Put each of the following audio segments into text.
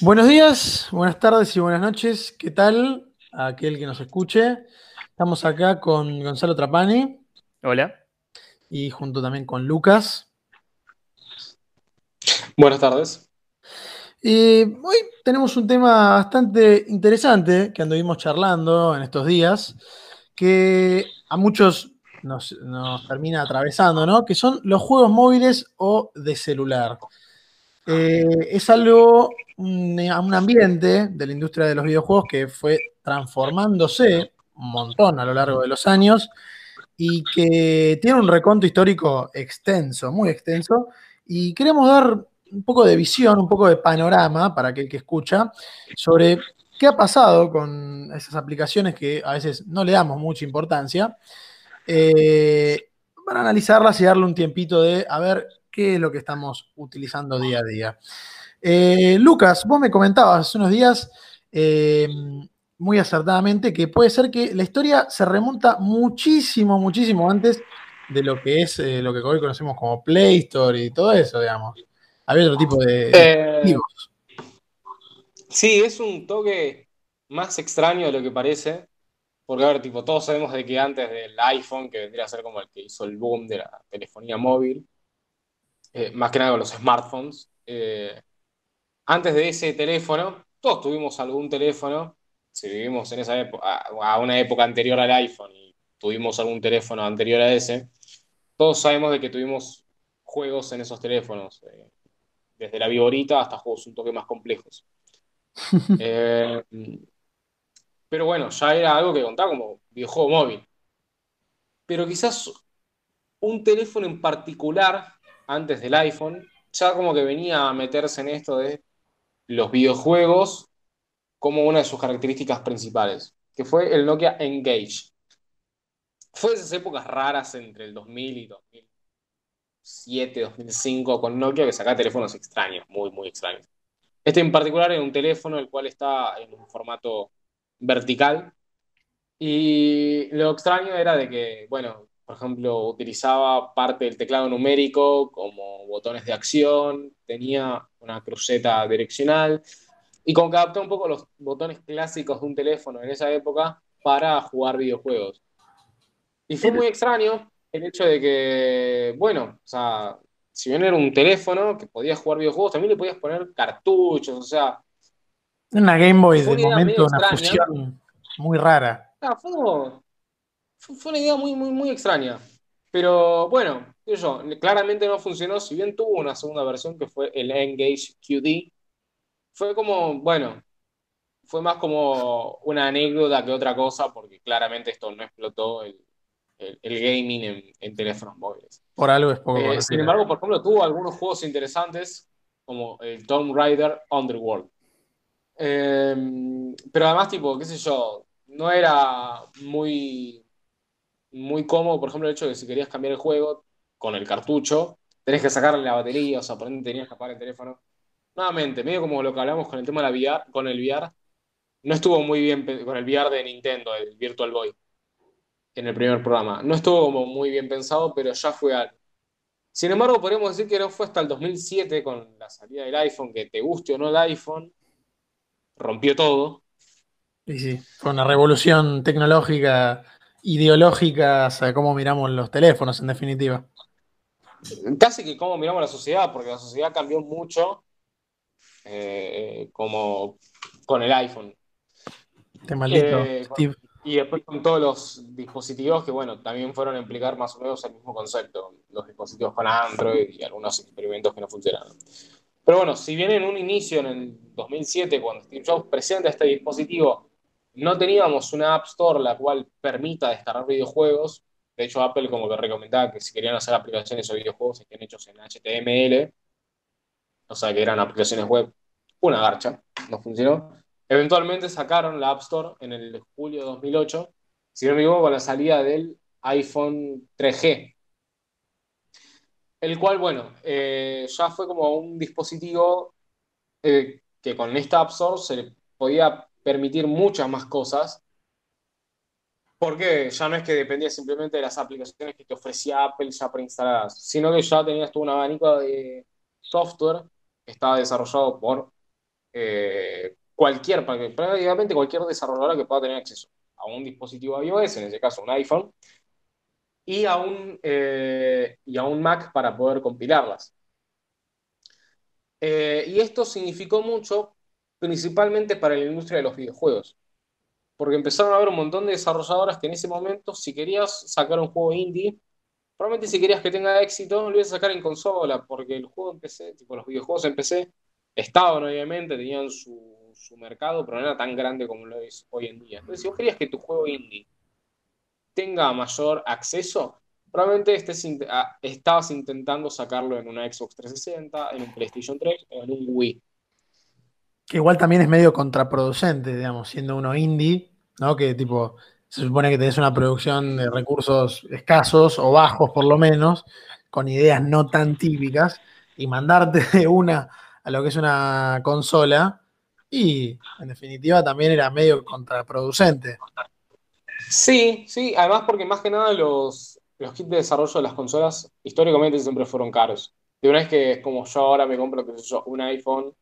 Buenos días, buenas tardes y buenas noches. ¿Qué tal a aquel que nos escuche? Estamos acá con Gonzalo Trapani Hola. y junto también con Lucas. Buenas tardes. Y hoy tenemos un tema bastante interesante que anduvimos charlando en estos días, que a muchos nos, nos termina atravesando, ¿no? Que son los juegos móviles o de celular. Eh, es algo, un, un ambiente de la industria de los videojuegos que fue transformándose un montón a lo largo de los años y que tiene un reconto histórico extenso, muy extenso, y queremos dar un poco de visión, un poco de panorama para aquel que escucha sobre qué ha pasado con esas aplicaciones que a veces no le damos mucha importancia, eh, para analizarlas y darle un tiempito de a ver qué es lo que estamos utilizando día a día. Eh, Lucas, vos me comentabas hace unos días eh, muy acertadamente que puede ser que la historia se remonta muchísimo, muchísimo antes de lo que es eh, lo que hoy conocemos como Play Store y todo eso, digamos. Había otro tipo de... Sí, es un toque más extraño de lo que parece. Porque, a ver, tipo, todos sabemos de que antes del iPhone, que vendría a ser como el que hizo el boom de la telefonía móvil, eh, más que nada con los smartphones, eh, antes de ese teléfono, todos tuvimos algún teléfono, si vivimos en esa época, a una época anterior al iPhone y tuvimos algún teléfono anterior a ese, todos sabemos de que tuvimos juegos en esos teléfonos. Eh, desde la viborita hasta juegos un toque más complejos. Eh, pero bueno, ya era algo que contaba como videojuego móvil. Pero quizás un teléfono en particular, antes del iPhone, ya como que venía a meterse en esto de los videojuegos como una de sus características principales, que fue el Nokia Engage. Fue de esas épocas raras entre el 2000 y 2000 2007, 2005 con Nokia que sacaba teléfonos extraños, muy, muy extraños. Este en particular era un teléfono el cual está en un formato vertical y lo extraño era de que, bueno, por ejemplo, utilizaba parte del teclado numérico como botones de acción, tenía una cruceta direccional y como que adaptó un poco los botones clásicos de un teléfono en esa época para jugar videojuegos. Y fue muy extraño el hecho de que, bueno, o sea, si bien era un teléfono que podías jugar videojuegos, también le podías poner cartuchos, o sea. Una Game Boy de momento, una fusión muy rara. Ah, fue, fue, una idea muy, muy, muy extraña. Pero bueno, yo, claramente no funcionó, si bien tuvo una segunda versión que fue el Engage QD, fue como, bueno, fue más como una anécdota que otra cosa, porque claramente esto no explotó el, el, gaming en, teléfonos móviles. Por algo es poco eh, Sin embargo, por ejemplo, tuvo algunos juegos interesantes, como el Tomb Raider Underworld. Eh, pero además, tipo, qué sé yo, no era muy, muy cómodo, por ejemplo, el hecho de que si querías cambiar el juego con el cartucho, tenés que sacarle la batería, o sea, por ejemplo, tenías que apagar el teléfono. Nuevamente, medio como lo que hablamos con el tema de la VR, con el VR, no estuvo muy bien con el VR de Nintendo, el Virtual Boy en el primer programa. No estuvo como muy bien pensado, pero ya fue algo. Sin embargo, podríamos decir que no fue hasta el 2007 con la salida del iPhone, que te guste o no el iPhone, rompió todo. Sí, sí, fue una revolución tecnológica, ideológica, o cómo miramos los teléfonos, en definitiva. Casi que cómo miramos la sociedad, porque la sociedad cambió mucho eh, como con el iPhone. Maldito eh, Steve. Y después con todos los dispositivos que, bueno, también fueron a implicar más o menos el mismo concepto. Los dispositivos con Android y algunos experimentos que no funcionaron. Pero bueno, si bien en un inicio, en el 2007, cuando Steve Jobs presenta este dispositivo, no teníamos una App Store la cual permita descargar videojuegos. De hecho, Apple como que recomendaba que si querían hacer aplicaciones o videojuegos estén hechos en HTML, o sea que eran aplicaciones web, una garcha, no funcionó. Eventualmente sacaron la App Store en el julio de 2008, si no me equivoco, con la salida del iPhone 3G. El cual, bueno, eh, ya fue como un dispositivo eh, que con esta App Store se le podía permitir muchas más cosas, porque ya no es que dependía simplemente de las aplicaciones que te ofrecía Apple ya preinstaladas, sino que ya tenías todo un abanico de software que estaba desarrollado por eh, cualquier, prácticamente cualquier desarrolladora que pueda tener acceso a un dispositivo iOS, en ese caso un iPhone, y a un, eh, y a un Mac para poder compilarlas. Eh, y esto significó mucho, principalmente para la industria de los videojuegos, porque empezaron a haber un montón de desarrolladoras que en ese momento, si querías sacar un juego indie, probablemente si querías que tenga éxito, lo ibas a sacar en consola, porque el juego en tipo los videojuegos en PC, estaban obviamente, tenían su, su mercado, pero no era tan grande como lo es hoy en día. Entonces, si vos querías que tu juego indie tenga mayor acceso, probablemente estés, estabas intentando sacarlo en una Xbox 360, en un PlayStation 3 o en un Wii. Que igual también es medio contraproducente, digamos, siendo uno indie, ¿no? Que tipo, se supone que tenés una producción de recursos escasos o bajos por lo menos, con ideas no tan típicas, y mandarte de una a lo que es una consola, y en definitiva también era medio contraproducente. Sí, sí, además porque más que nada los, los kits de desarrollo de las consolas históricamente siempre fueron caros. De una vez que es como yo ahora me compro un iPhone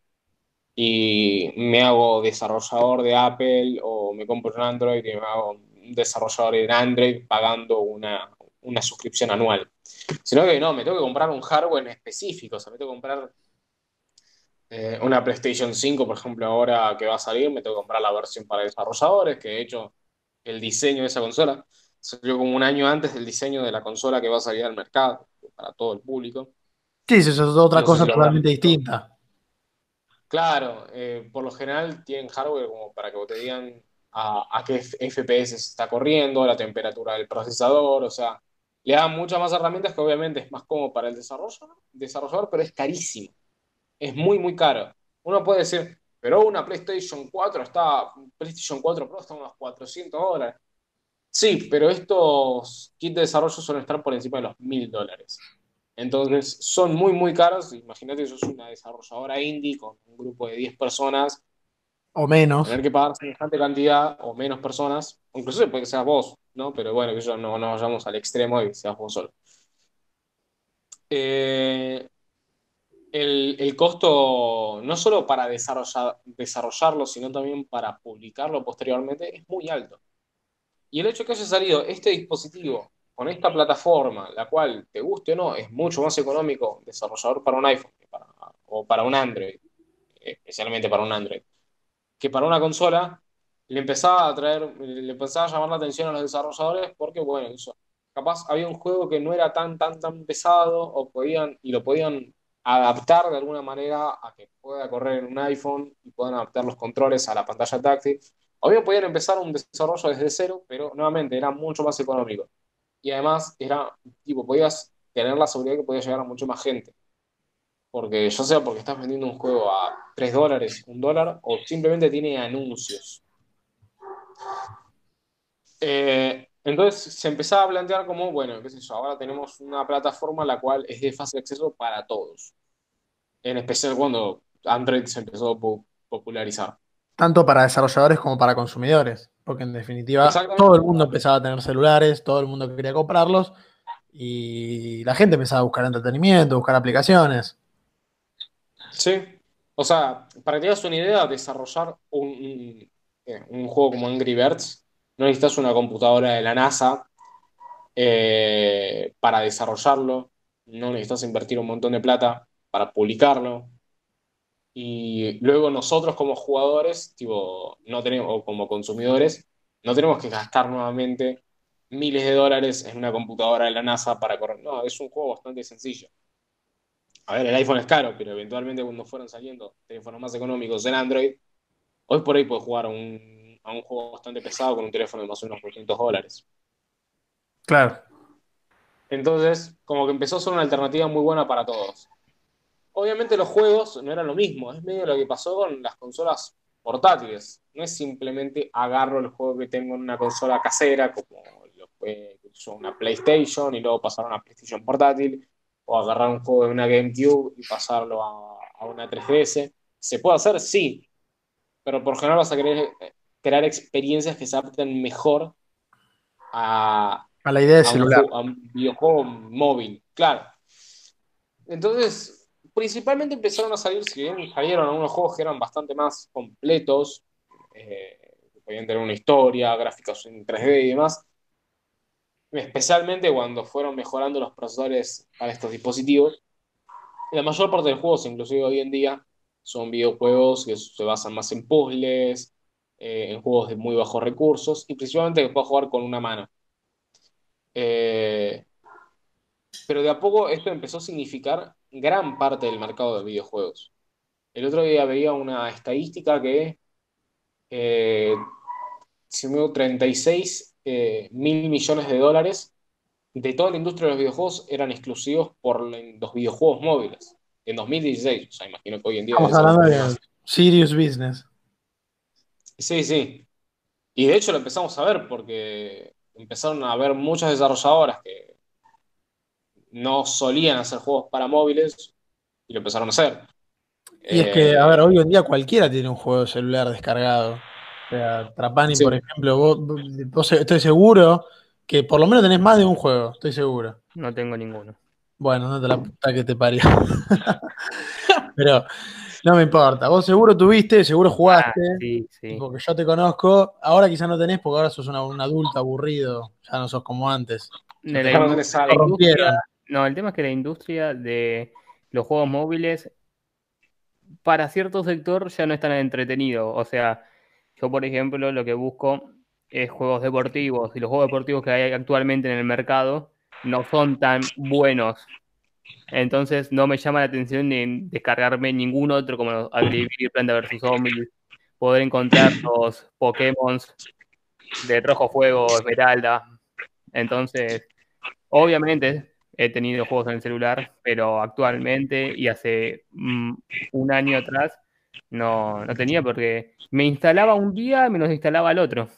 y me hago desarrollador de Apple o me compro un Android y me hago desarrollador en Android pagando una, una suscripción anual. Sino que no, me tengo que comprar un hardware en específico, o sea, me tengo que comprar eh, una PlayStation 5, por ejemplo, ahora que va a salir, me tengo que comprar la versión para desarrolladores, que de hecho el diseño de esa consola salió como un año antes del diseño de la consola que va a salir al mercado para todo el público. Sí, eso es otra cosa totalmente distinta. Claro, eh, por lo general tienen hardware como para que te digan a, qué FPS está corriendo, la temperatura del procesador, o sea, le dan muchas más herramientas que obviamente es más cómodo para el desarrollo, desarrollador, pero es carísimo. Es muy, muy caro. Uno puede decir, pero una PlayStation 4 está, PlayStation 4 Pro está unos 400 dólares. Sí, pero estos kits de desarrollo suelen estar por encima de los 1000 dólares. Entonces, son muy, muy caros. Imagínate, sos una desarrolladora indie con un grupo de 10 personas. O menos. Tener que pagar semejante cantidad o menos personas. Incluso puede que seas vos, ¿no? Pero bueno, que yo no, no vayamos al extremo y seas vos solo. Eh, el, costo, no solo para desarrollar, desarrollarlo, sino también para publicarlo posteriormente, es muy alto. Y el hecho de que haya salido este dispositivo con esta plataforma, la cual, te guste o no, es mucho más económico desarrollador para un iPhone o para un Android, especialmente para un Android, que para una consola, le empezaba a traer, le empezaba a llamar la atención a los desarrolladores porque, bueno, eso, capaz había un juego que no era tan, tan, tan pesado o podían, y lo podían adaptar de alguna manera a que pueda correr en un iPhone y puedan adaptar los controles a la pantalla táctil. O bien podían empezar un desarrollo desde cero, pero nuevamente era mucho más económico. Y además era, tipo, podías tener la seguridad que podía llegar a mucho más gente. Porque ya sea porque estás vendiendo un juego a 3 dólares, un dólar, o simplemente tiene anuncios. Eh, entonces se empezaba a plantear como, bueno, qué sé yo, ahora tenemos una plataforma la cual es de fácil acceso para todos. En especial cuando Android se empezó a popularizar. Tanto para desarrolladores como para consumidores, porque en definitiva todo el mundo empezaba a tener celulares, todo el mundo quería comprarlos y la gente empezaba a buscar entretenimiento, buscar aplicaciones. Sí, o sea, para que tengas una idea, desarrollar un, un, eh, un juego como Angry Birds no necesitas una computadora de la NASA eh, para desarrollarlo, no necesitas invertir un montón de plata para publicarlo. Y luego nosotros como jugadores, tipo, no tenemos, o como consumidores, no tenemos que gastar nuevamente miles de dólares en una computadora de la NASA para correr. No, es un juego bastante sencillo. A ver, el iPhone es caro, pero eventualmente cuando fueron saliendo teléfonos más económicos en Android, hoy por ahí puedes jugar un a un juego bastante pesado con un teléfono de más o menos 200 dólares. Claro. Entonces, como que empezó a ser una alternativa muy buena para todos. Obviamente los juegos no eran lo mismo, es medio lo que pasó con las consolas portátiles. No es simplemente agarro el juego que tengo en una consola casera, como lo fue una PlayStation y luego pasar a una PlayStation portátil, o agarrar un juego de una GameCube y pasarlo a, a una 3DS. ¿Se puede hacer? Sí, pero por general vas a querer crear experiencias que se adapten mejor a, la idea de celular. Un, a un videojuego móvil, claro. Entonces, principalmente empezaron a salir, si bien salieron algunos juegos que eran bastante más completos, eh, podían tener una historia, gráficos en 3D y demás, especialmente cuando fueron mejorando los procesadores para estos dispositivos. La mayor parte de los juegos, inclusive hoy en día, son videojuegos que se basan más en puzzles, eh, en juegos de muy bajos recursos y principalmente que puedas jugar con una mano. Eh, pero de a poco esto empezó a significar gran parte del mercado de videojuegos. El otro día veía una estadística que, eh, si me 36 eh, mil millones de dólares de toda la industria de los videojuegos eran exclusivos por los videojuegos móviles. En 2016, o sea, imagino que hoy en día... Estamos hablando de serious business. Sí, sí. Y de hecho lo empezamos a ver porque empezaron a haber muchas desarrolladoras que no solían hacer juegos para móviles y lo empezaron a hacer. Y es que, a ver, hoy en día cualquiera tiene un juego de celular descargado. O sea, Trapani, por ejemplo, vos, estoy seguro que por lo menos tenés más de un juego, estoy seguro. No tengo ninguno. Bueno, no te la puta que te parió. Pero no me importa. Vos seguro tuviste, seguro jugaste. Ah, sí, sí. Porque yo te conozco. Ahora quizás no tenés porque ahora sos un adulto aburrido. Ya no sos como antes. No, el tema es que la industria de los juegos móviles para cierto sector ya no es tan entretenido. O sea, yo por ejemplo lo que busco es juegos deportivos y los juegos deportivos que hay actualmente en el mercado no son tan buenos entonces no me llama la atención ni descargarme ningún otro como Agrivir, Planta vs Zombies, poder encontrar los Pokémon de Rojo Fuego, Esmeralda. Entonces, obviamente he tenido juegos en el celular, pero actualmente y hace mm, un año atrás no, no tenía porque me instalaba un día y me los instalaba el otro.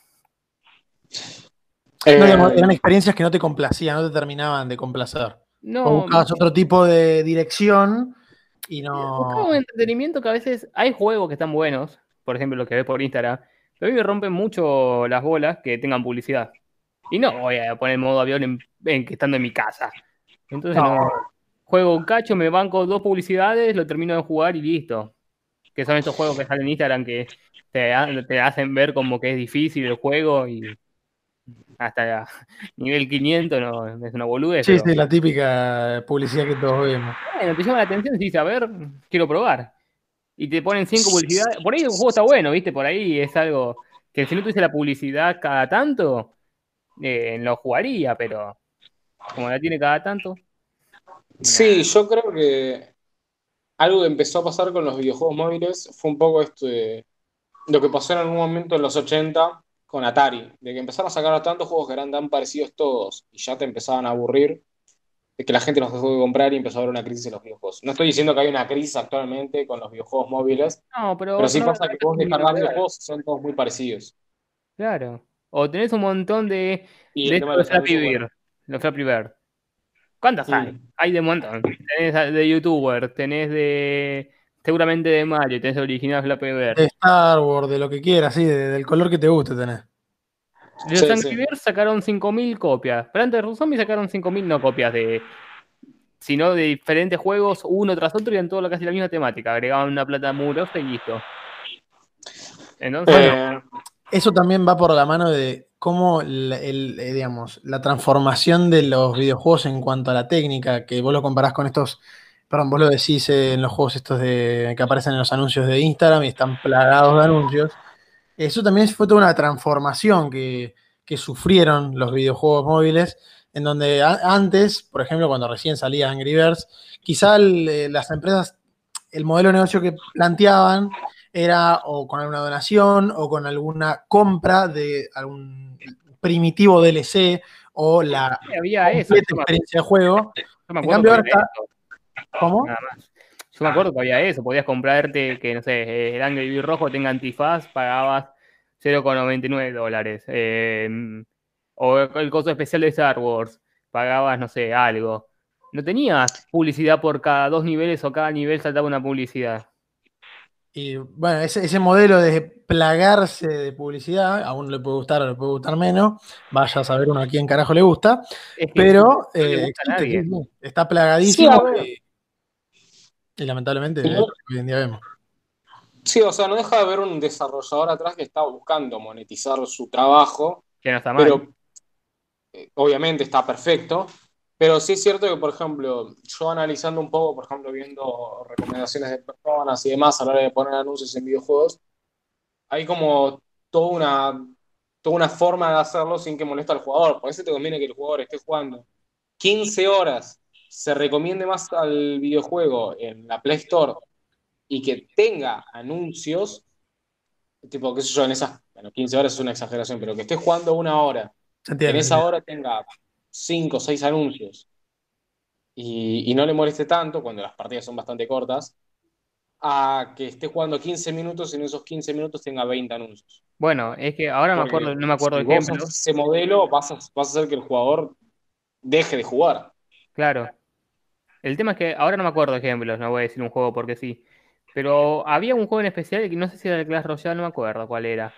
eran experiencias que no te complacían, no te terminaban de complacer. No. O buscabas otro tipo de dirección y no. Buscaba un entretenimiento que a veces hay juegos que están buenos, por ejemplo, los que ves por Instagram, pero a mí me rompen mucho las bolas que tengan publicidad. Y no voy a poner modo avión en, que estando en mi casa. Entonces no. Juego un cacho, me banco dos publicidades, lo termino de jugar y listo. Que son estos juegos que salen en Instagram que te, te hacen ver como que es difícil el juego y hasta nivel 500 no, es una boludez. Sí, sí, la típica publicidad que todos vemos. Bueno, te llama la atención y dices, a ver, quiero probar. Y te ponen cinco publicidades. Por ahí el juego está bueno, ¿viste? Por ahí es algo que si no tuviese la publicidad cada tanto, eh, lo jugaría, pero como la tiene cada tanto. Sí, yo creo que algo que empezó a pasar con los videojuegos móviles fue un poco esto de lo que pasó en algún momento en los 80 con Atari, de que empezaron a sacar tantos juegos que eran tan parecidos todos y ya te empezaban a aburrir, de que la gente los dejó de comprar y empezó a haber una crisis en los videojuegos. No estoy diciendo que hay una crisis actualmente con los videojuegos móviles, no, pero, pero sí pasa que vos descargas videojuegos son todos muy parecidos. Claro. O tenés un montón de, de, los Flappy Bird. Los Flappy Bird. ¿Cuántas hay? Hay de un montón. Tenés de youtuber, tenés de Seguramente de Mario, tenés original Flappy Bird. De Star Wars, de lo que quieras, sí, del color que te guste tenés. De los sí, sacaron 5.000 copias. Pero antes de Zombie sacaron 5.000 no copias de. sino de diferentes juegos, uno tras otro y en todo casi la misma temática. Agregaban una plata amorosa y listo. Entonces. Eh, eso también va por la mano de cómo el, eh, digamos, la transformación de los videojuegos en cuanto a la técnica, que vos lo comparás con estos Perdón, vos lo decís en los juegos estos de que aparecen en los anuncios de Instagram y están plagados de anuncios. Eso también fue toda una transformación que, sufrieron los videojuegos móviles, en donde antes, por ejemplo, cuando recién salía Angry Birds, quizá eh, las empresas, el modelo de negocio que planteaban era o con alguna donación o con alguna compra de algún primitivo DLC o la experiencia de juego. en cambio, ahora está, ¿Cómo? Nada más. Yo me acuerdo que había eso, podías comprarte que, no sé, el Angry Bird rojo tenga antifaz, pagabas 0,99 dólares. Em, o el costo especial de Star Wars, pagabas, no sé, algo. No tenías publicidad por cada dos niveles o cada nivel saltaba una publicidad. Y bueno, ese, modelo de plagarse de publicidad, a uno le puede gustar o le puede gustar menos, vaya a saber uno a quién carajo le gusta, pero eh, está plagadísimo. Y lamentablemente hoy en día vemos. Sí, o sea, no deja de haber un desarrollador atrás que está buscando monetizar su trabajo. Que no está mal. Pero eh, obviamente está perfecto. Pero sí es cierto que, por ejemplo, yo analizando un poco, por ejemplo, viendo recomendaciones de personas y demás a la hora de poner anuncios en videojuegos, hay como toda una, toda una forma de hacerlo sin que moleste al jugador. Por eso te conviene que el jugador esté jugando 15 horas, se recomiende más al videojuego en la Play Store y que tenga anuncios, tipo, qué sé yo, en esas, bueno, 15 horas es una exageración, pero que esté jugando una hora, en esa hora tenga 5 o 6 anuncios y, no le moleste tanto cuando las partidas son bastante cortas, a que esté jugando 15 minutos y en esos 15 minutos tenga 20 anuncios. Bueno, es que ahora me acuerdo, no me acuerdo de ejemplo. Ese modelo vas a, vas a hacer que el jugador deje de jugar. Claro. El tema es que ahora no me acuerdo de ejemplos, no voy a decir un juego porque sí. Pero había un juego en especial, que no sé si era el Clash Royale, no me acuerdo cuál era.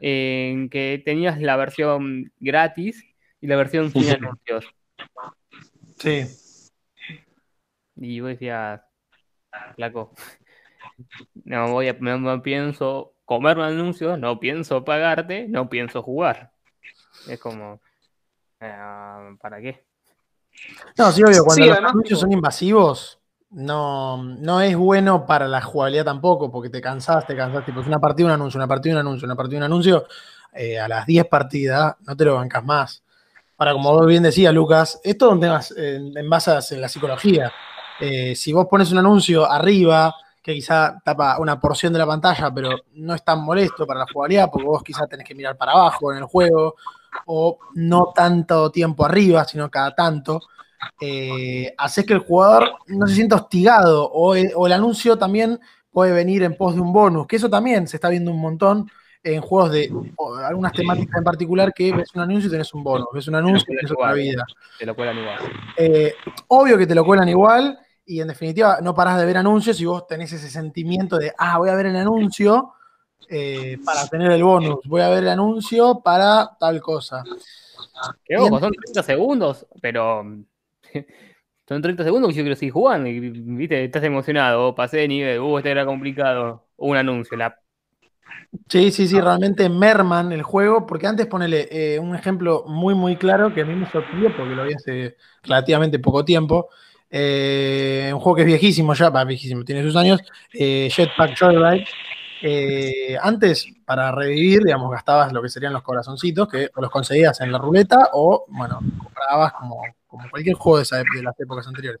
En que tenías la versión gratis y la versión sin anuncios. Sí. Y vos decías, flaco, no voy a, no, pienso comer anuncios, no pienso pagarte, no pienso jugar. Es como, ah, ¿para qué? No, sí, obvio, cuando los anuncios son invasivos, no, no es bueno para la jugabilidad tampoco, porque te cansás, te cansás. Tipo, es una partida, un anuncio, una partida, un anuncio, una partida, un anuncio. Eh, a las 10 partidas no te lo bancas más. Ahora, como bien decías, Lucas, esto es un en, en base en la psicología. Eh, si vos pones un anuncio arriba, que quizá tapa una porción de la pantalla, pero no es tan molesto para la jugabilidad, porque vos quizá tenés que mirar para abajo en el juego, o no tanto tiempo arriba, sino cada tanto, eh, haces que el jugador no se sienta hostigado o el, anuncio también puede venir en pos de un bonus, que eso también se está viendo un montón en juegos de algunas temáticas en particular que ves un anuncio y tenés un bonus, ves un anuncio y tenés otra vida. Te lo cuelan igual. Eh, obvio que te lo cuelan igual y en definitiva no parás de ver anuncios y vos tenés ese sentimiento de, ah, voy a ver el anuncio eh, para tener el bonus, voy a ver el anuncio para tal cosa. Que ojo, son 30 segundos, pero son 30 segundos que yo quiero seguir jugando y viste, estás emocionado, pasé de nivel, uh, este era complicado, un anuncio, la... Sí, sí, sí, realmente merman el juego, porque antes ponele eh, un ejemplo muy, muy claro que a mí me sorprendió porque lo vi hace relativamente poco tiempo. Eh, un juego que es viejísimo ya, va viejísimo, tiene sus años, eh, Jetpack Joyride, eh, antes, para revivir, digamos, gastabas lo que serían los corazoncitos, que los conseguías en la ruleta o, bueno, comprabas como, cualquier juego de, esa, de las épocas anteriores.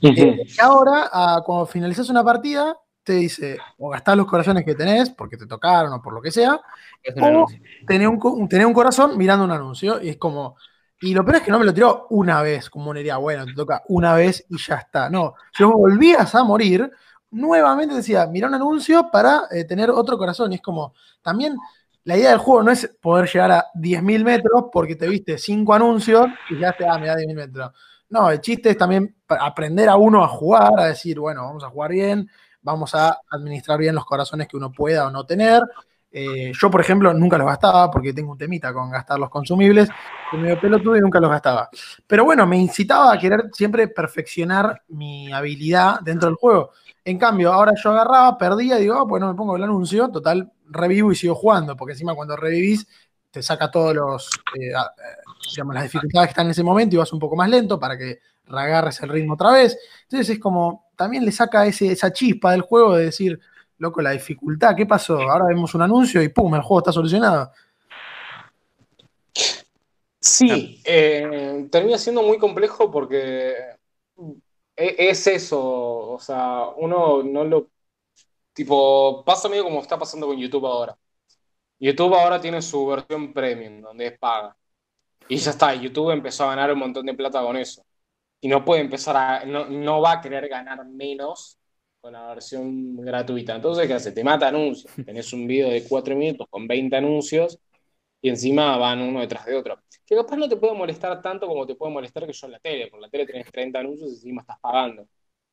Y ahora, cuando finalizas una partida, te dice, o gastás los corazones que tenés, porque te tocaron o por lo que sea, o tenés un, tenés un corazón mirando un anuncio, y es como, y lo peor es que no me lo tiró una vez, como una idea, bueno, te toca una vez y ya está. No, si vos volvías a morir, nuevamente decía, mira un anuncio para eh, tener otro corazón. Y es como, también la idea del juego no es poder llegar a 10.000 metros porque te viste cinco anuncios y ya te, ah, me da 10.000 metros. No, el chiste es también aprender a uno a jugar, a decir, bueno, vamos a jugar bien, vamos a administrar bien los corazones que uno pueda o no tener. Eh, yo, por ejemplo, nunca los gastaba porque tengo un temita con gastar los consumibles, que me dio pelotudo y nunca los gastaba. Pero bueno, me incitaba a querer siempre perfeccionar mi habilidad dentro del juego. En cambio, ahora yo agarraba, perdía digo, ah, pues me pongo el anuncio, total, revivo y sigo jugando, porque encima cuando revivís te saca todos los, eh, eh, las dificultades que están en ese momento y vas un poco más lento para que reagarres el ritmo otra vez. Entonces es como, también le saca ese, esa chispa del juego de decir, loco, la dificultad, ¿qué pasó? Ahora vemos un anuncio y pum, el juego está solucionado. Sí, eh, termina siendo muy complejo porque e, es eso, o sea, uno no lo... Tipo, pasa medio como está pasando con YouTube ahora. YouTube ahora tiene su versión premium, donde es paga. Y ya está, YouTube empezó a ganar un montón de plata con eso. Y no puede empezar a... No, no va a querer ganar menos con la versión gratuita. Entonces, ¿qué hace? Te mata anuncios. Tenés un video de 4 minutos con 20 anuncios y encima van uno detrás de otro. Que capaz no te puede molestar tanto como te puede molestar que yo en la tele. Por la tele tenés 30 anuncios y encima estás pagando.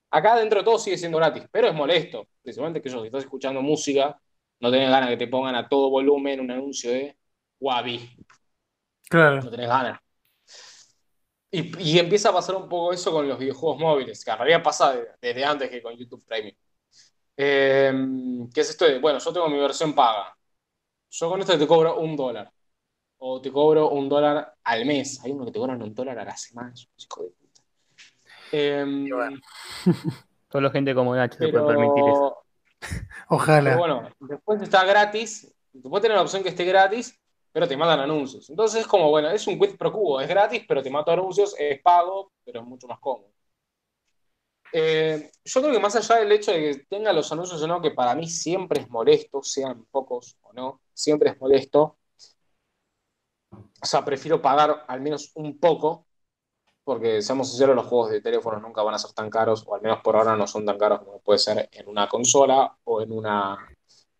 Acá dentro de todo sigue siendo gratis, pero es molesto. Principalmente que yo, si estás escuchando música, no tenés ganas que te pongan a todo volumen un anuncio de Wabi. Claro. No tenés ganas. Y, empieza a pasar un poco eso con los videojuegos móviles, que en realidad pasa desde antes que con YouTube Premium. Eh, ¿Qué es esto de, bueno, yo tengo mi versión paga. Yo con esto te cobro un dólar. O te cobro un dólar al mes. Hay uno que te cobran un dólar a la semana. Hijo de puta. Eh, Solo gente como Nacho se puede permitir eso. Ojalá. Pero bueno, después está gratis. Tú puedes tener la opción que esté gratis, pero te mandan anuncios. Entonces es como, bueno, es un quid pro cubo. Es gratis, pero te mata anuncios. Es pago, pero es mucho más cómodo. Eh, yo creo que más allá del hecho de que tenga los anuncios o no, que para mí siempre es molesto, sean pocos o no, siempre es molesto. O sea, prefiero pagar al menos un poco, porque seamos sinceros, los juegos de teléfono nunca van a ser tan caros, o al menos por ahora no son tan caros como puede ser en una consola o en una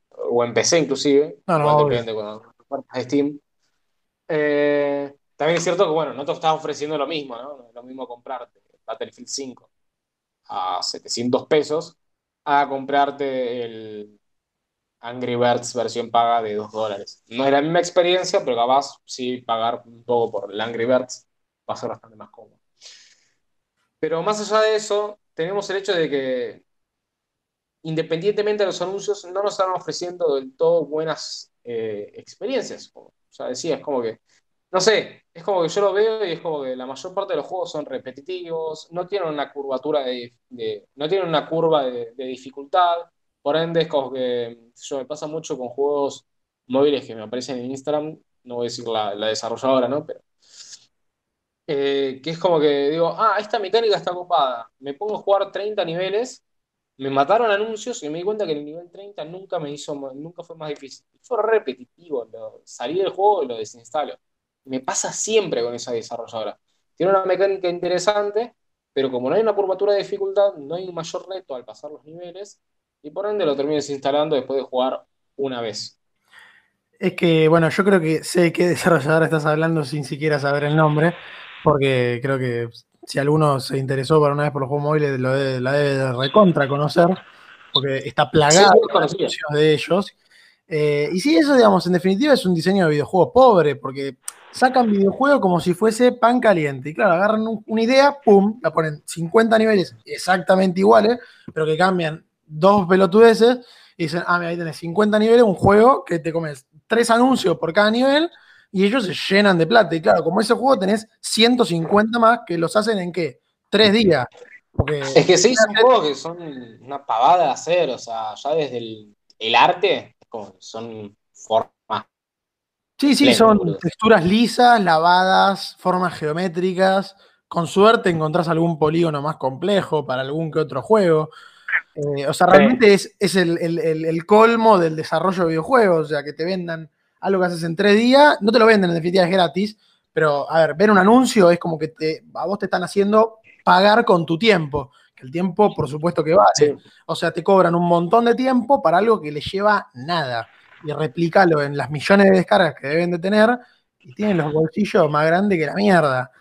o en PC inclusive, no, no, depende cuando de Steam. Eh, también es cierto que bueno, no te estás ofreciendo lo mismo, ¿no? No es lo mismo comprarte Battlefield 5 a 700 pesos a comprarte el Angry Birds versión paga de 2 dólares. No es la misma experiencia, pero capaz sí pagar un poco por el Angry Birds va a ser bastante más cómodo. Pero más allá de eso, tenemos el hecho de que independientemente de los anuncios, no nos están ofreciendo del todo buenas eh, experiencias. O sea, decía, es como que no sé, es como que yo lo veo y es como que la mayor parte de los juegos son repetitivos, no tienen una curvatura de, no tienen una curva de, dificultad, por ende es como que yo me pasa mucho con juegos móviles que me aparecen en Instagram, no voy a decir la, desarrolladora, ¿no? Pero eh, que es como que digo, ah, esta mecánica está ocupada, me pongo a jugar 30 niveles, me mataron anuncios y me di cuenta que el nivel 30 nunca me hizo, nunca fue más difícil. Fue repetitivo, salí del juego y lo desinstalo me pasa siempre con esa desarrolladora. Tiene una mecánica interesante, pero como no hay una curvatura de dificultad, no hay un mayor reto al pasar los niveles, y por ende lo termines instalando después de jugar una vez. Es que, bueno, yo creo que sé qué desarrolladora estás hablando sin siquiera saber el nombre, porque creo que si alguno se interesó por una vez por los juegos móviles, lo la debe de recontra conocer, porque está plagado de ellos. Eh, y sí, eso, digamos, en definitiva es un diseño de videojuego pobre, porque sacan videojuegos como si fuese pan caliente. Y claro, agarran una idea, pum, la ponen 50 niveles exactamente iguales, pero que cambian dos pelotudeces y dicen, ah, mira, ahí tenés 50 niveles, un juego que te comes tres anuncios por cada nivel y ellos se llenan de plata. Y claro, como ese juego tenés 150 más que los hacen en qué? Tres días. es que sí, son juegos que son una pavada de hacer, o sea, ya desde el, el arte, son formas Sí, sí, son texturas lisas, lavadas, formas geométricas. Con suerte encontrás algún polígono más complejo para algún que otro juego. Eh, o sea, realmente es, el, colmo del desarrollo de videojuegos. O sea, que te vendan algo que haces en tres días. No te lo venden, en definitiva es gratis. Pero, a ver, ver un anuncio es como que te, a vos te están haciendo pagar con tu tiempo. Que el tiempo, por supuesto que vale. O sea, te cobran un montón de tiempo para algo que les lleva nada y replícalo en las millones de descargas que deben de tener y tienen los bolsillos más grandes que la mierda.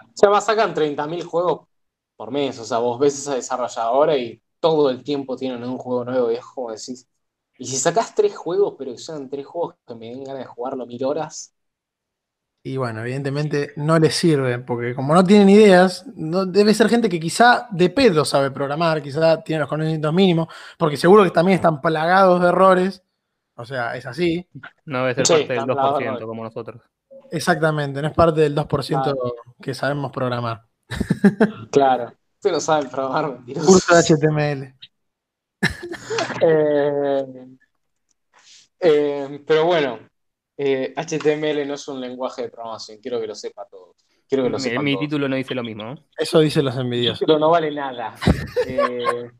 O sea, más sacan 30.000 juegos por mes. O sea, vos ves esa desarrolladora y todo el tiempo tienen un juego nuevo y es como decís. Y si sacás tres juegos, pero que sean tres juegos que me den ganas de jugarlo mil horas. Y bueno, evidentemente no les sirve, porque como no tienen ideas, no, debe ser gente que quizá de pedo sabe programar, quizá tiene los conocimientos mínimos, porque seguro que también están plagados de errores o sea, es así. No debe ser parte del 2% como nosotros. Exactamente, no es parte del 2% que sabemos programar. Claro, ustedes no saben programar, Curso de HTML. Eh, eh, pero bueno, HTML eh, no es un lenguaje de programación, quiero que lo sepa todos. Quiero que lo mi, mi título no dice lo mismo. Eso dicen los envidiosos. Título no vale nada.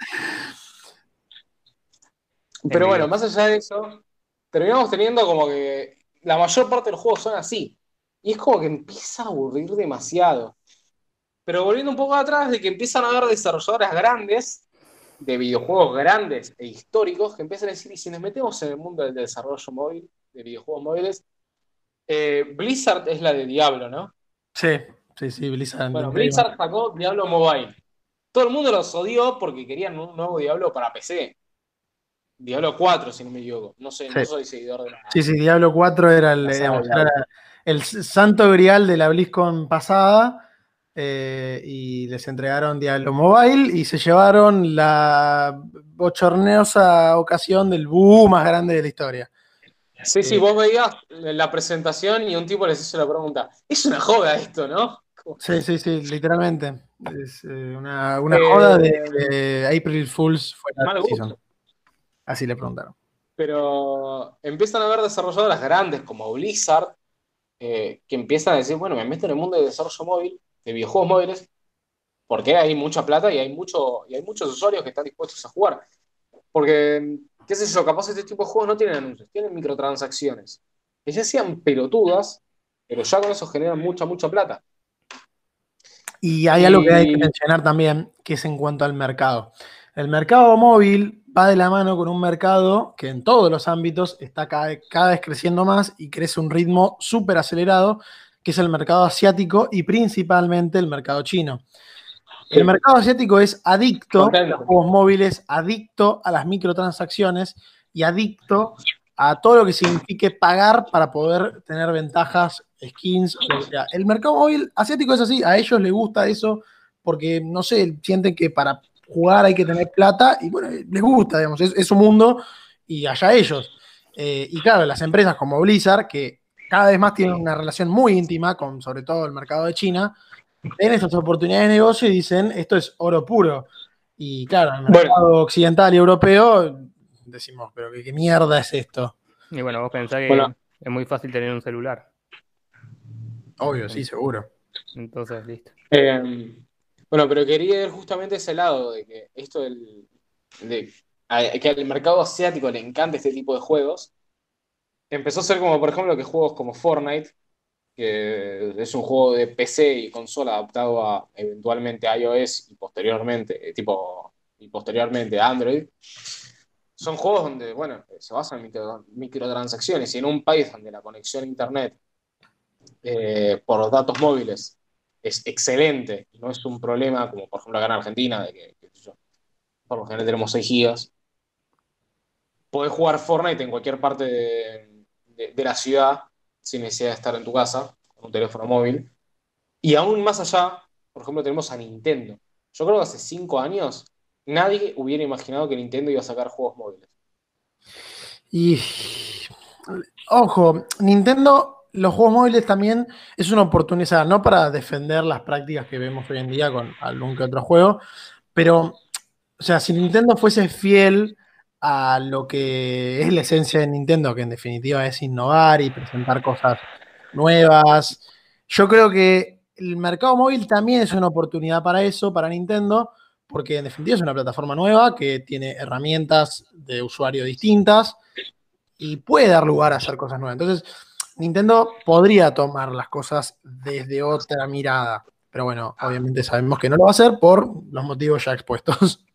pero bueno, más allá de eso, terminamos teniendo como que la mayor parte de los juegos son así. Y es como que empieza a aburrir demasiado. Pero volviendo un poco atrás, de que empiezan a haber desarrolladoras grandes, de videojuegos grandes e históricos, que empiezan a decir, y si nos metemos en el mundo del desarrollo móvil, de videojuegos móviles, eh, Blizzard es la de Diablo, ¿no? Sí, sí, sí, Blizzard. Bueno, Blizzard sacó Diablo Mobile. Todo el mundo los odió porque querían un nuevo Diablo para PC. Diablo 4, si no me equivoco. No sé, no soy seguidor de la. Sí, sí, Diablo 4 era el, el santo grial de la BlizzCon pasada. Eh, y les entregaron Diablo Mobile y se llevaron la bochornosa ocasión del boom más grande de la historia. Sí, sí, eh, vos veías la presentación y un tipo les hizo la pregunta, es una joda esto, ¿no? Sí, sí, sí, literalmente. Es eh, una, joda de, April Fools Así le preguntaron. Pero empiezan a haber desarrolladoras grandes como Blizzard, que empiezan a decir, bueno, me meto en el mundo de desarrollo móvil de videojuegos móviles, porque hay mucha plata y hay, mucho, y hay muchos usuarios que están dispuestos a jugar. Porque, qué sé yo, capaz este tipo de juegos no tienen anuncios, tienen microtransacciones. Que ya sean pelotudas, pero ya con eso generan mucha, mucha plata. Y hay algo que hay que mencionar también, que es en cuanto al mercado. El mercado móvil va de la mano con un mercado que en todos los ámbitos está cada, cada vez creciendo más y crece a un ritmo súper acelerado que es el mercado asiático y principalmente el mercado chino. El mercado asiático es adicto a los juegos móviles, adicto a las microtransacciones y adicto a todo lo que signifique pagar para poder tener ventajas, skins. El mercado móvil asiático es así, a ellos les gusta eso porque, no sé, sienten que para jugar hay que tener plata y bueno, les gusta, digamos, es, su mundo y allá ellos. Eh, y claro, las empresas como Blizzard, que cada vez más tienen una relación muy íntima con sobre todo el mercado de China, ven estas oportunidades de negocio y dicen, esto es oro puro. Y claro, en el mercado occidental y europeo decimos, pero ¿qué, mierda es esto? Y bueno, vos pensás que es muy fácil tener un celular. Obvio, sí, seguro. Entonces, listo. Eh, bueno, pero quería ir justamente ese lado de que esto del, de que al mercado asiático le encanta este tipo de juegos empezó a ser como, por ejemplo, que juegos como Fortnite, que es un juego de PC y consola adaptado a eventualmente iOS y posteriormente, eh, tipo, y posteriormente Android, son juegos donde, bueno, se basan en microtransacciones y en un país donde la conexión a Internet eh, por datos móviles es excelente no es un problema como por ejemplo acá en Argentina, de que, por lo general tenemos 6 gigas, podés jugar Fortnite en cualquier parte de, de, la ciudad sin necesidad de estar en tu casa con un teléfono móvil. Y aún más allá, por ejemplo, tenemos a Nintendo. Yo creo que hace cinco años nadie hubiera imaginado que Nintendo iba a sacar juegos móviles. Y ojo, Nintendo, los juegos móviles también es una oportunidad, no para defender las prácticas que vemos hoy en día con algún que otro juego, pero, o sea, si Nintendo fuese fiel a lo que es la esencia de Nintendo, que en definitiva es innovar y presentar cosas nuevas. Yo creo que el mercado móvil también es una oportunidad para eso, para Nintendo, porque en definitiva es una plataforma nueva que tiene herramientas de usuario distintas y puede dar lugar a hacer cosas nuevas. Entonces, Nintendo podría tomar las cosas desde otra mirada, pero bueno, obviamente sabemos que no lo va a hacer por los motivos ya expuestos.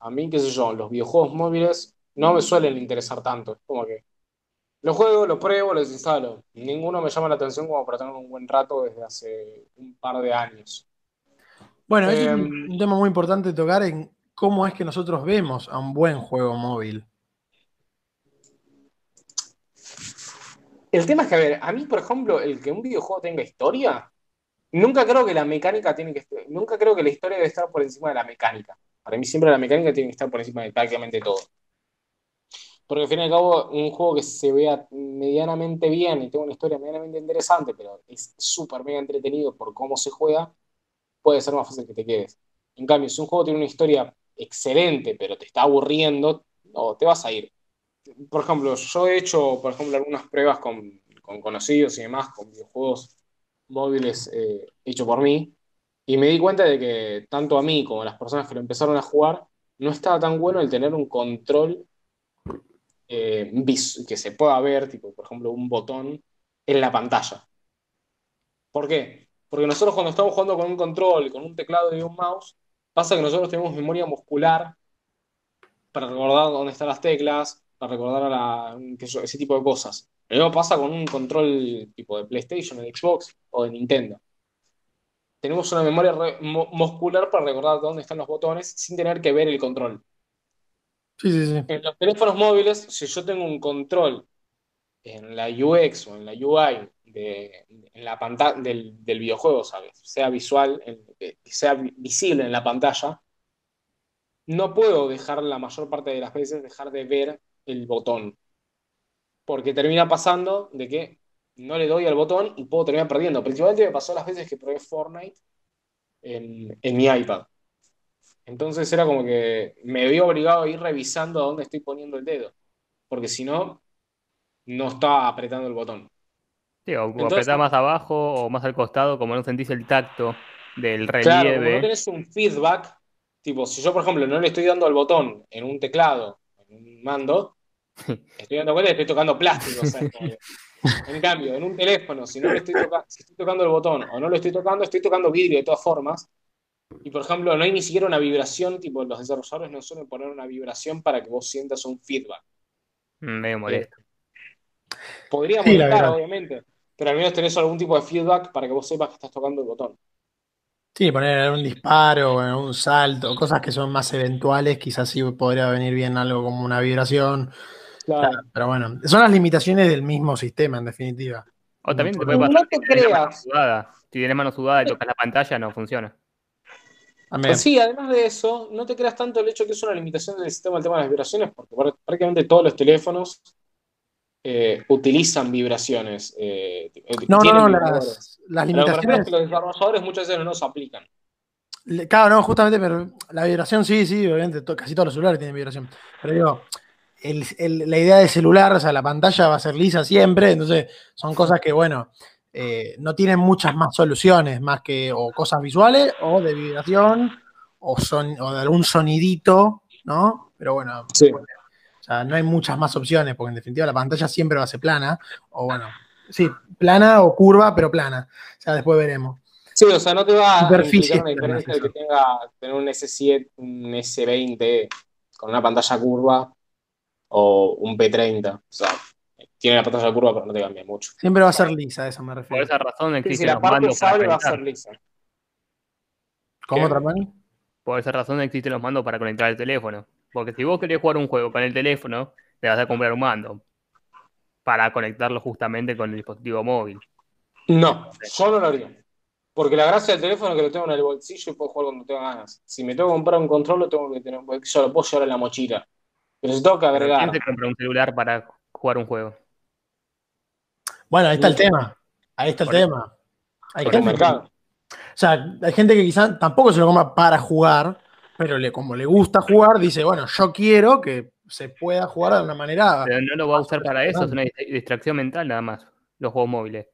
a mí, qué sé yo, los videojuegos móviles no me suelen interesar tanto. Es como que los juego, los pruebo, los instalo. Ninguno me llama la atención como para tener un buen rato desde hace un par de años. Bueno, es un em, tema muy importante tocar en cómo es que nosotros vemos a un buen juego móvil. El tema es que, a ver, a mí, por ejemplo, el que un videojuego tenga historia, nunca creo que la mecánica tiene que nunca creo que la historia debe estar por encima de la mecánica. Para mí siempre la mecánica tiene que estar por encima de prácticamente todo. Porque al fin y al cabo, un juego que se vea medianamente bien y tenga una historia medianamente interesante, pero es súper mega entretenido por cómo se juega, puede ser más fácil que te quedes. En cambio, si un juego tiene una historia excelente, pero te está aburriendo, no, te vas a ir. Por ejemplo, yo he hecho, por ejemplo, algunas pruebas con, conocidos y demás, con videojuegos móviles eh, hechos por mí, y me di cuenta de que tanto a mí como a las personas que lo empezaron a jugar, no estaba tan bueno el tener un control eh, que se pueda ver, tipo, por ejemplo, un botón en la pantalla. ¿Por qué? Porque nosotros cuando estamos jugando con un control, con un teclado y un mouse, pasa que nosotros tenemos memoria muscular para recordar dónde están las teclas, para recordar ese tipo de cosas. Lo mismo pasa con un control tipo de PlayStation, de Xbox o de Nintendo tenemos una memoria muscular para recordar dónde están los botones sin tener que ver el control. Sí, sí, sí. En los teléfonos móviles, si yo tengo un control en la UX o en la UI en la pantalla del, videojuego, ¿sabes? Sea visual, que sea visible en la pantalla, no puedo dejar la mayor parte de las veces dejar de ver el botón. Porque termina pasando de que no le doy al botón y puedo terminar perdiendo. Principalmente me pasó las veces que probé Fortnite en, en mi iPad. Entonces era como que me vi obligado a ir revisando a dónde estoy poniendo el dedo. Porque si no, no estaba apretando el botón. Sí, o apretar más abajo o más al costado, como no sentís el tacto del relieve. Claro, como no tenés un feedback, tipo, si yo, por ejemplo, no le estoy dando al botón en un teclado, en un mando, estoy dando cuenta que estoy tocando plástico. En cambio, en un teléfono, si no le estoy, si estoy tocando el botón o no lo estoy tocando, estoy tocando vidrio de todas formas. Y por ejemplo, no hay ni siquiera una vibración, tipo, los desarrolladores no suelen poner una vibración para que vos sientas un feedback. Mm, medio molesto. Podría molestar, obviamente, pero al menos tenés algún tipo de feedback para que vos sepas que estás tocando el botón. Sí, poner un disparo, un salto, cosas que son más eventuales, quizás sí podría venir bien algo como una vibración. Claro. pero bueno, son las limitaciones del mismo sistema, en definitiva. O también te puede pasar no te creas. Si tienes mano sudada y tocas la pantalla, no funciona. Pues sí, además de eso, no te creas tanto el hecho que es una limitación del sistema del tema de las vibraciones, porque prácticamente todos los teléfonos eh, utilizan vibraciones. Eh, no, no, las, limitaciones. los desarrolladores muchas veces no nos aplican. Claro, no, justamente, pero la vibración sí, sí, obviamente, casi todos los celulares tienen vibración. Pero digo, la idea del celular, o sea, la pantalla va a ser lisa siempre, entonces son cosas que, bueno, eh, no tienen muchas más soluciones, más que o cosas visuales o de vibración o, son, o de algún sonidito, ¿no? Pero bueno, sí. O sea, no hay muchas más opciones, porque en definitiva la pantalla siempre va a ser plana, o bueno, sí, plana o curva, pero plana. O sea, después veremos. Sí, o sea, no te va a implicar una diferencia de que tenga tener un S7, un S20 con una pantalla curva o un P30. O sea, tiene la pantalla curva, pero no te cambia mucho. Siempre va a ser lisa, eso me refiero. Por esa razón existen los mandos para va a ser lisa. ¿Cómo, Trapani? Por esa razón existen los mandos para conectar el teléfono. Porque si vos querés jugar un juego con el teléfono, te vas a comprar un mando para conectarlo justamente con el dispositivo móvil. No, yo no lo haría. Porque la gracia del teléfono es que lo tengo en el bolsillo y puedo jugar cuando tenga ganas. Si me tengo que comprar un control, lo tengo que tener, yo lo puedo llevar en la mochila. Pero tengo que agregar. ¿Quién te compra un celular para jugar un juego? Bueno, ahí está el tema. Ahí está el tema. Hay gente, mercado. o sea, hay gente que quizás tampoco se lo compra para jugar, pero le, como le gusta jugar, dice, bueno, yo quiero que se pueda jugar de una manera. Pero no lo va a usar para eso, es una distracción mental nada más, los juegos móviles.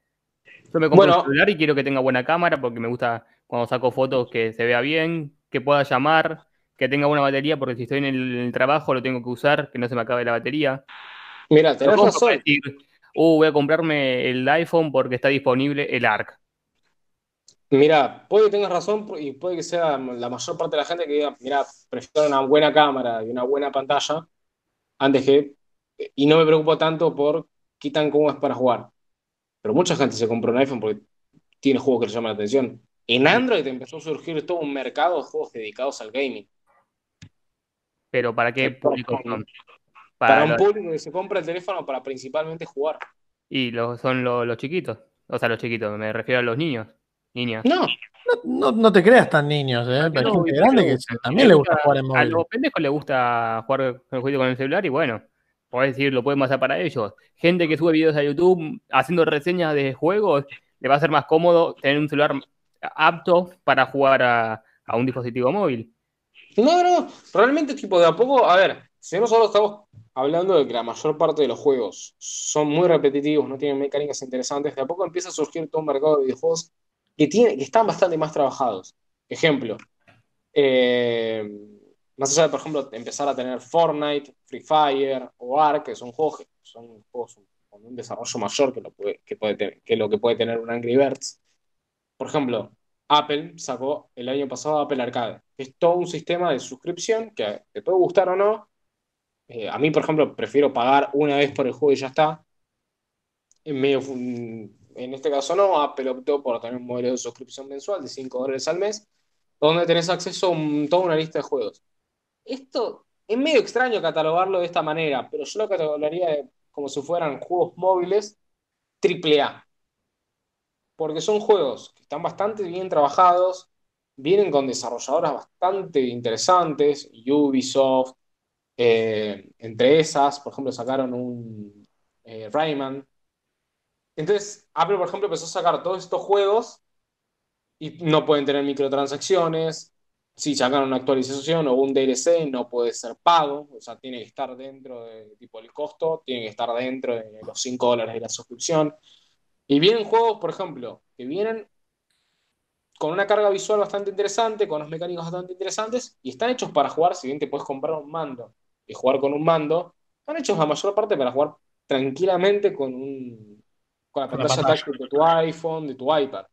Yo me compro un celular y quiero que tenga buena cámara porque me gusta cuando saco fotos que se vea bien, que pueda llamar, que tenga buena batería, porque si estoy en el, trabajo lo tengo que usar, que no se me acabe la batería. Mira, tenés razón. Decir, uh, voy a comprarme el iPhone porque está disponible el ARC. Mira, puede que tengas razón y puede que sea la mayor parte de la gente que diga, mira, prefiero una buena cámara y una buena pantalla antes que... Y no me preocupo tanto por qué tan cómodo es para jugar. Pero mucha gente se compró un iPhone porque tiene juegos que le llaman la atención. En Android empezó a surgir todo un mercado de juegos dedicados al gaming. ¿Pero para qué público? Para, un público que se compra el teléfono para principalmente jugar. Y son los chiquitos. O sea, los chiquitos, me refiero a los niños. Niños. No. No, no, te creas tan niños, ¿eh? Hay gente grande que también le gusta, jugar en móvil. A los pendejos les gusta jugar el juego con el celular y bueno, podés decir, lo pueden pasar para ellos. Gente que sube videos a YouTube haciendo reseñas de juegos, le va a ser más cómodo tener un celular apto para jugar a, a un dispositivo móvil. No, no, realmente tipo de a poco, a ver, si nosotros estamos hablando de que la mayor parte de los juegos son muy repetitivos, no tienen mecánicas interesantes, de a poco empieza a surgir todo un mercado de videojuegos que, tiene, que están bastante más trabajados. Ejemplo, eh, más allá de, por ejemplo, empezar a tener Fortnite, Free Fire o Ark, que son juegos, son juegos con un desarrollo mayor que lo, que, puede tener, que lo que puede tener un Angry Birds. Por ejemplo, Apple sacó el año pasado Apple Arcade, que es todo un sistema de suscripción que te puede gustar o no. Eh, a mí, por ejemplo, prefiero pagar una vez por el juego y ya está. En medio en este caso no, Apple optó por tener un modelo de suscripción mensual de 5 dólares al mes, donde tenés acceso a toda una lista de juegos. Esto es medio extraño catalogarlo de esta manera, pero yo lo catalogaría como si fueran juegos móviles AAA. porque son juegos que están bastante bien trabajados, vienen con desarrolladoras bastante interesantes, Ubisoft, eh, entre esas, por ejemplo, sacaron un eh, Rayman. Entonces, Apple, por ejemplo, empezó a sacar todos estos juegos y no pueden tener microtransacciones. Si sacan una actualización o un DLC, no puede ser pago, o sea, tiene que estar dentro de tipo el costo, tiene que estar dentro de los 5 dólares de la suscripción. Y vienen juegos, por ejemplo, que vienen con una carga visual bastante interesante, con unos mecánicos bastante interesantes, y están hechos para jugar, si bien te puedes comprar un mando y jugar con un mando, están hechos la mayor parte para jugar tranquilamente con, un, con la pantalla táctil de tu iPhone, de tu iPad.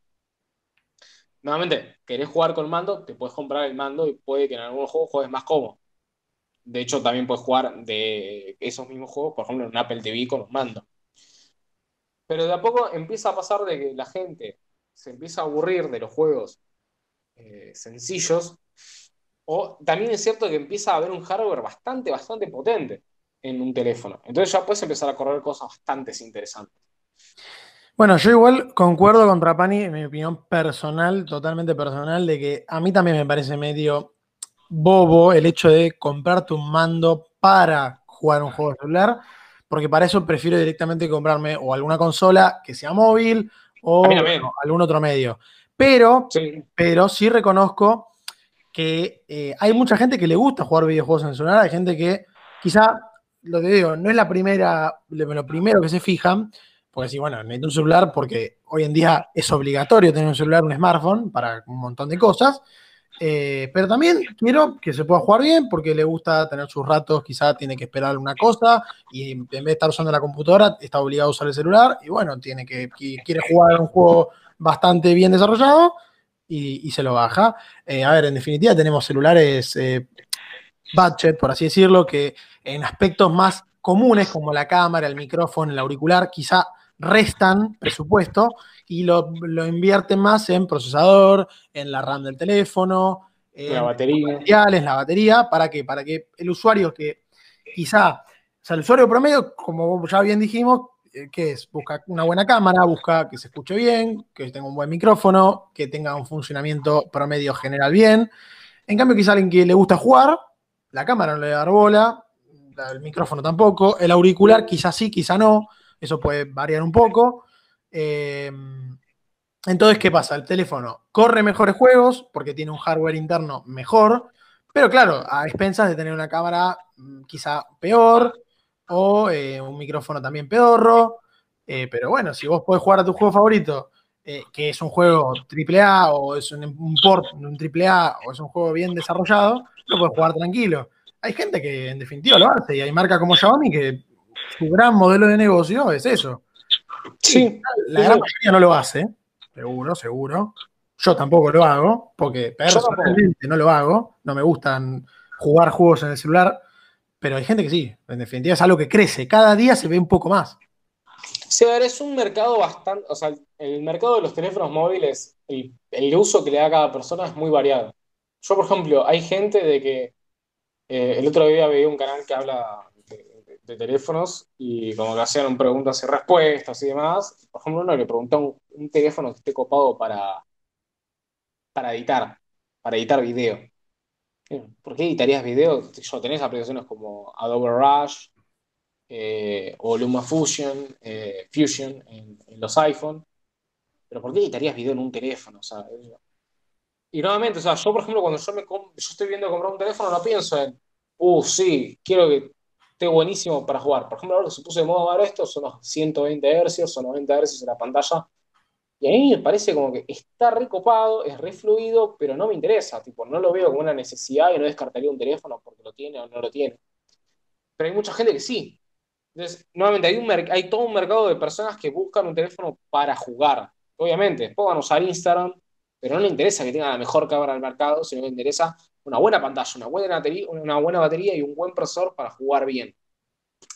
Nuevamente, querés jugar con mando, te puedes comprar el mando y puede que en algunos juegos juegues más cómodo. De hecho, también puedes jugar de esos mismos juegos, por ejemplo, en un Apple TV con un mando. Pero de a poco empieza a pasar de que la gente se empieza a aburrir de los juegos eh, sencillos, o también es cierto que empieza a haber un hardware bastante, bastante potente en un teléfono. Entonces ya puedes empezar a correr cosas bastante interesantes. Bueno, yo igual concuerdo con Trapani, en mi opinión personal, totalmente personal, de que a mí también me parece medio bobo el hecho de comprarte un mando para jugar un juego celular, porque para eso prefiero directamente comprarme o alguna consola que sea móvil o algún otro medio. Pero sí. pero sí reconozco que eh, hay mucha gente que le gusta jugar videojuegos en celular, hay gente que quizá, lo que digo, no es la primera, lo primero que se fijan, porque sí, bueno, necesito un celular porque hoy en día es obligatorio tener un celular, un smartphone para un montón de cosas, eh, pero también quiero que se pueda jugar bien porque le gusta tener sus ratos, quizá tiene que esperar una cosa y en vez de estar usando la computadora está obligado a usar el celular y bueno, tiene que, quiere jugar un juego bastante bien desarrollado y, se lo baja. Eh, a ver, en definitiva tenemos celulares eh, budget, por así decirlo, que en aspectos más comunes como la cámara, el micrófono, el auricular, quizá restan presupuesto y lo, lo invierten más en procesador, en la RAM del teléfono, en la batería. En la batería, ¿para qué? Para que el usuario que quizá, o sea, el usuario promedio, como ya bien dijimos, eh, que es? Busca una buena cámara, busca que se escuche bien, que tenga un buen micrófono, que tenga un funcionamiento promedio general bien. En cambio, quizá alguien que le gusta jugar, la cámara no le da bola, el micrófono tampoco, el auricular quizás sí, quizá no, eso puede variar un poco. Eh, entonces, ¿qué pasa? El teléfono corre mejores juegos porque tiene un hardware interno mejor, pero claro, a expensas de tener una cámara mm, quizá peor o eh, un micrófono también pedorro. Eh, pero bueno, si vos podés jugar a tu juego favorito, que es un juego AAA o es un, un port un AAA o es un juego bien desarrollado, lo puedes jugar tranquilo. Hay gente que en definitiva lo hace y hay marcas como Xiaomi que su gran modelo de negocio es eso. Sí. La gran mayoría no lo hace, seguro, seguro. Yo tampoco lo hago, porque personalmente no lo hago. No me gustan jugar juegos en el celular, pero hay gente que sí. En definitiva es algo que crece. Cada día se ve un poco más. Sí, a ver, es un mercado bastante. O sea, el mercado de los teléfonos móviles, el, el uso que le da a cada persona es muy variado. Yo, por ejemplo, hay gente de que. Eh, el otro día veía un canal que habla de teléfonos y como que hacían preguntas y respuestas y demás. Por ejemplo, uno le preguntó un, teléfono que esté copado para, para editar, para editar video. ¿Por qué editarías video? Yo tenés aplicaciones como Adobe Rush eh, o LumaFusion eh, Fusion en, los iPhone. Pero ¿por qué editarías video en un teléfono? y nuevamente, o sea, yo por ejemplo, cuando yo, me yo estoy viendo comprar un teléfono, no pienso en, uh, sí, quiero que esté buenísimo para jugar. Por ejemplo, ahora que se puso de moda ver esto, son los 120 Hz o 90 Hz en la pantalla. Y a mí me parece como que está recopado, es re fluido, pero no me interesa. Tipo, no lo veo como una necesidad y no descartaría un teléfono porque lo tiene o no lo tiene. Pero hay mucha gente que sí. Entonces, nuevamente, hay, un hay todo un mercado de personas que buscan un teléfono para jugar. Obviamente, puedan usar Instagram, pero no le interesa que tenga la mejor cámara del mercado, sino que le interesa una buena pantalla, una buena batería, una buena batería y un buen procesador para jugar bien.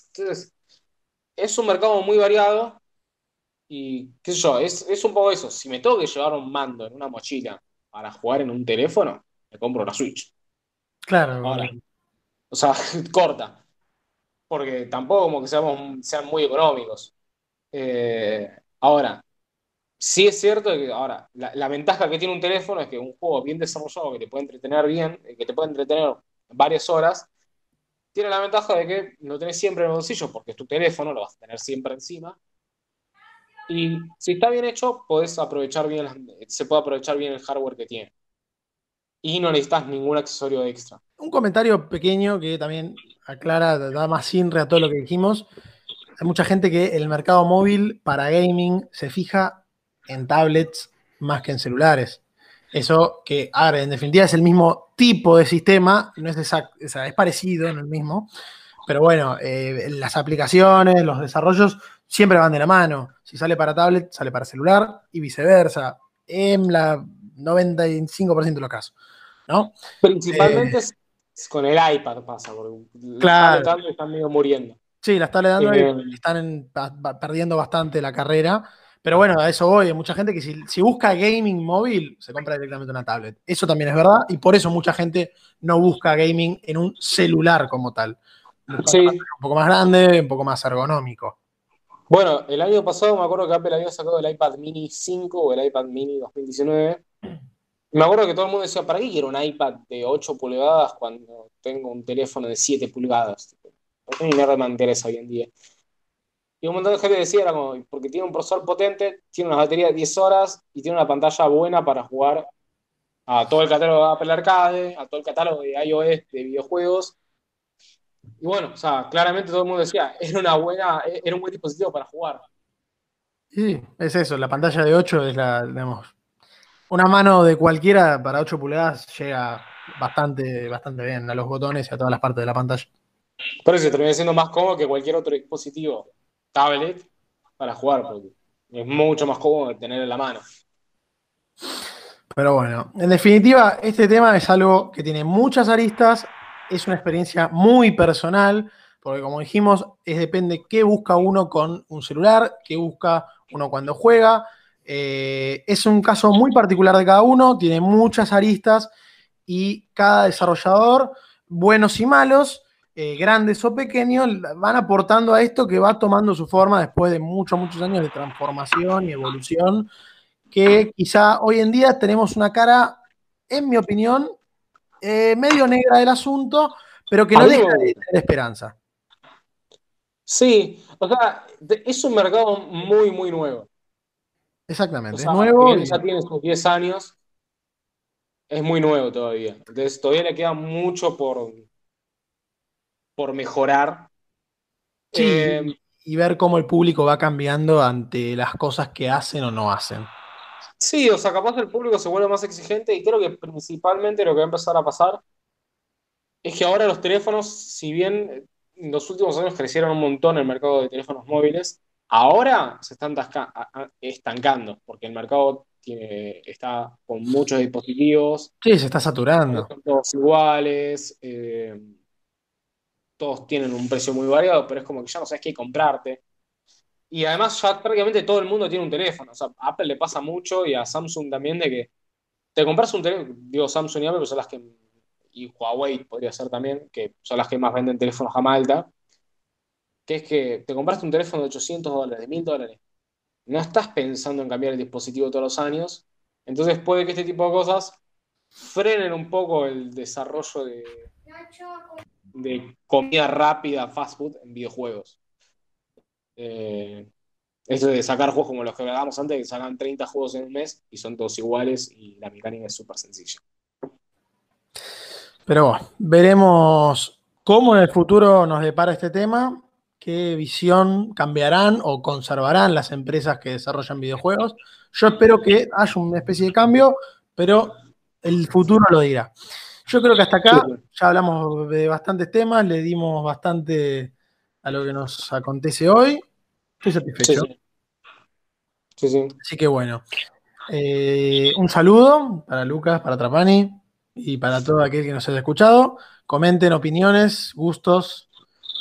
Entonces, es un mercado muy variado y, qué sé yo, es, un poco eso. Si me tengo que llevar un mando en una mochila para jugar en un teléfono, me compro la Switch. Claro. o sea, corta. Porque tampoco como que seamos, sean muy económicos. Eh, ahora, sí es cierto que ahora, la, ventaja que tiene un teléfono es que un juego bien desarrollado que te puede entretener bien, eh, que te puede entretener varias horas, tiene la ventaja de que no tenés siempre en el bolsillo porque es tu teléfono, lo vas a tener siempre encima. Y si está bien hecho, podés aprovechar bien, se puede aprovechar bien el hardware que tiene. Y no necesitas ningún accesorio extra. Un comentario pequeño que también aclara, da más sinre a todo lo que dijimos. Hay mucha gente que el mercado móvil para gaming se fija en tablets más que en celulares. Eso que, ahora, en definitiva es el mismo tipo de sistema, no es exacto, es parecido, en el mismo, pero bueno, eh, las aplicaciones, los desarrollos siempre van de la mano. Si sale para tablet, sale para celular y viceversa, en la 95% de los casos, ¿no? Principalmente eh, con el iPad pasa, porque claro. las están medio muriendo. Sí, las tablets están perdiendo bastante la carrera pero bueno, a eso voy. Hay mucha gente que si, busca gaming móvil, se compra directamente una tablet. Eso también es verdad y por eso mucha gente no busca gaming en un celular como tal. Sí. Un poco más grande, un poco más ergonómico. Bueno, el año pasado me acuerdo que Apple había sacado el iPad mini 5 o el iPad mini 2019. Me acuerdo que todo el mundo decía, ¿para qué quiero un iPad de 8 pulgadas cuando tengo un teléfono de 7 pulgadas? No ni me interesa hoy en día. Y un montón de gente decía, era como, porque tiene un procesador potente, tiene una batería de 10 horas y tiene una pantalla buena para jugar a todo el catálogo de Apple Arcade, a todo el catálogo de iOS de videojuegos. Y bueno, o sea, claramente todo el mundo decía, era una buena, era un buen dispositivo para jugar. Sí, es eso, la pantalla de 8 es la, digamos, una mano de cualquiera para 8 pulgadas llega bastante, bastante bien a los botones y a todas las partes de la pantalla. Por eso termina siendo más cómodo que cualquier otro dispositivo tablet para jugar, porque es mucho más cómodo tener en la mano. Pero bueno, en definitiva, este tema es algo que tiene muchas aristas, es una experiencia muy personal, porque como dijimos, es depende qué busca uno con un celular, qué busca uno cuando juega. Eh, es un caso muy particular de cada uno, tiene muchas aristas y cada desarrollador, buenos y malos, eh, grandes o pequeños, van aportando a esto que va tomando su forma después de muchos, muchos años de transformación y evolución, que quizá hoy en día tenemos una cara, en mi opinión, eh, medio negra del asunto, pero que no deja de tener esperanza. Sí, o sea, es un mercado muy, muy nuevo. Exactamente, es nuevo. Ya tiene sus 10 años, es muy nuevo todavía. Entonces todavía le queda mucho por, por mejorar. Sí, eh, y ver cómo el público va cambiando ante las cosas que hacen o no hacen. Sí, o sea, capaz el público se vuelve más exigente y creo que principalmente lo que va a empezar a pasar es que ahora los teléfonos, si bien en los últimos años crecieron un montón el mercado de teléfonos móviles, ahora se están estancando porque el mercado tiene, está con muchos dispositivos. Sí, se está saturando. Todos iguales. Eh, todos tienen un precio muy variado, pero es como que ya no sabes qué comprarte. Y además ya prácticamente todo el mundo tiene un teléfono. O sea, a Apple le pasa mucho y a Samsung también de que te compras un teléfono, digo Samsung y Apple, son las que, y Huawei podría ser también, que son las que más venden teléfonos a malta, que es que te compraste un teléfono de 800 dólares, de 1000 dólares. No estás pensando en cambiar el dispositivo todos los años. Entonces puede que este tipo de cosas frenen un poco el desarrollo de, de comida rápida, fast food en videojuegos. Eh, eso de sacar juegos como los que hablábamos antes, que sacan 30 juegos en un mes y son todos iguales y la mecánica es súper sencilla. Pero bueno, veremos cómo en el futuro nos depara este tema, qué visión cambiarán o conservarán las empresas que desarrollan videojuegos. Yo espero que haya una especie de cambio, pero el futuro lo dirá. Yo creo que hasta acá ya hablamos de bastantes temas, le dimos bastante a lo que nos acontece hoy. Estoy satisfecho. Sí, sí. Así que bueno. Eh, un saludo para Lucas, para Trapani y para todo aquel que nos haya escuchado. Comenten opiniones, gustos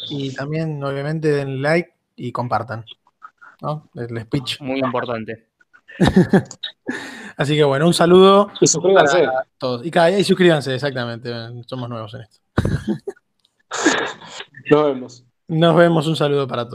y también, obviamente, den like y compartan. ¿no? El speech. Muy importante. Así que bueno, un saludo. Y suscríbanse. todos. Y, suscríbanse, exactamente. Somos nuevos en esto. Nos vemos. Nos vemos, un saludo para todos.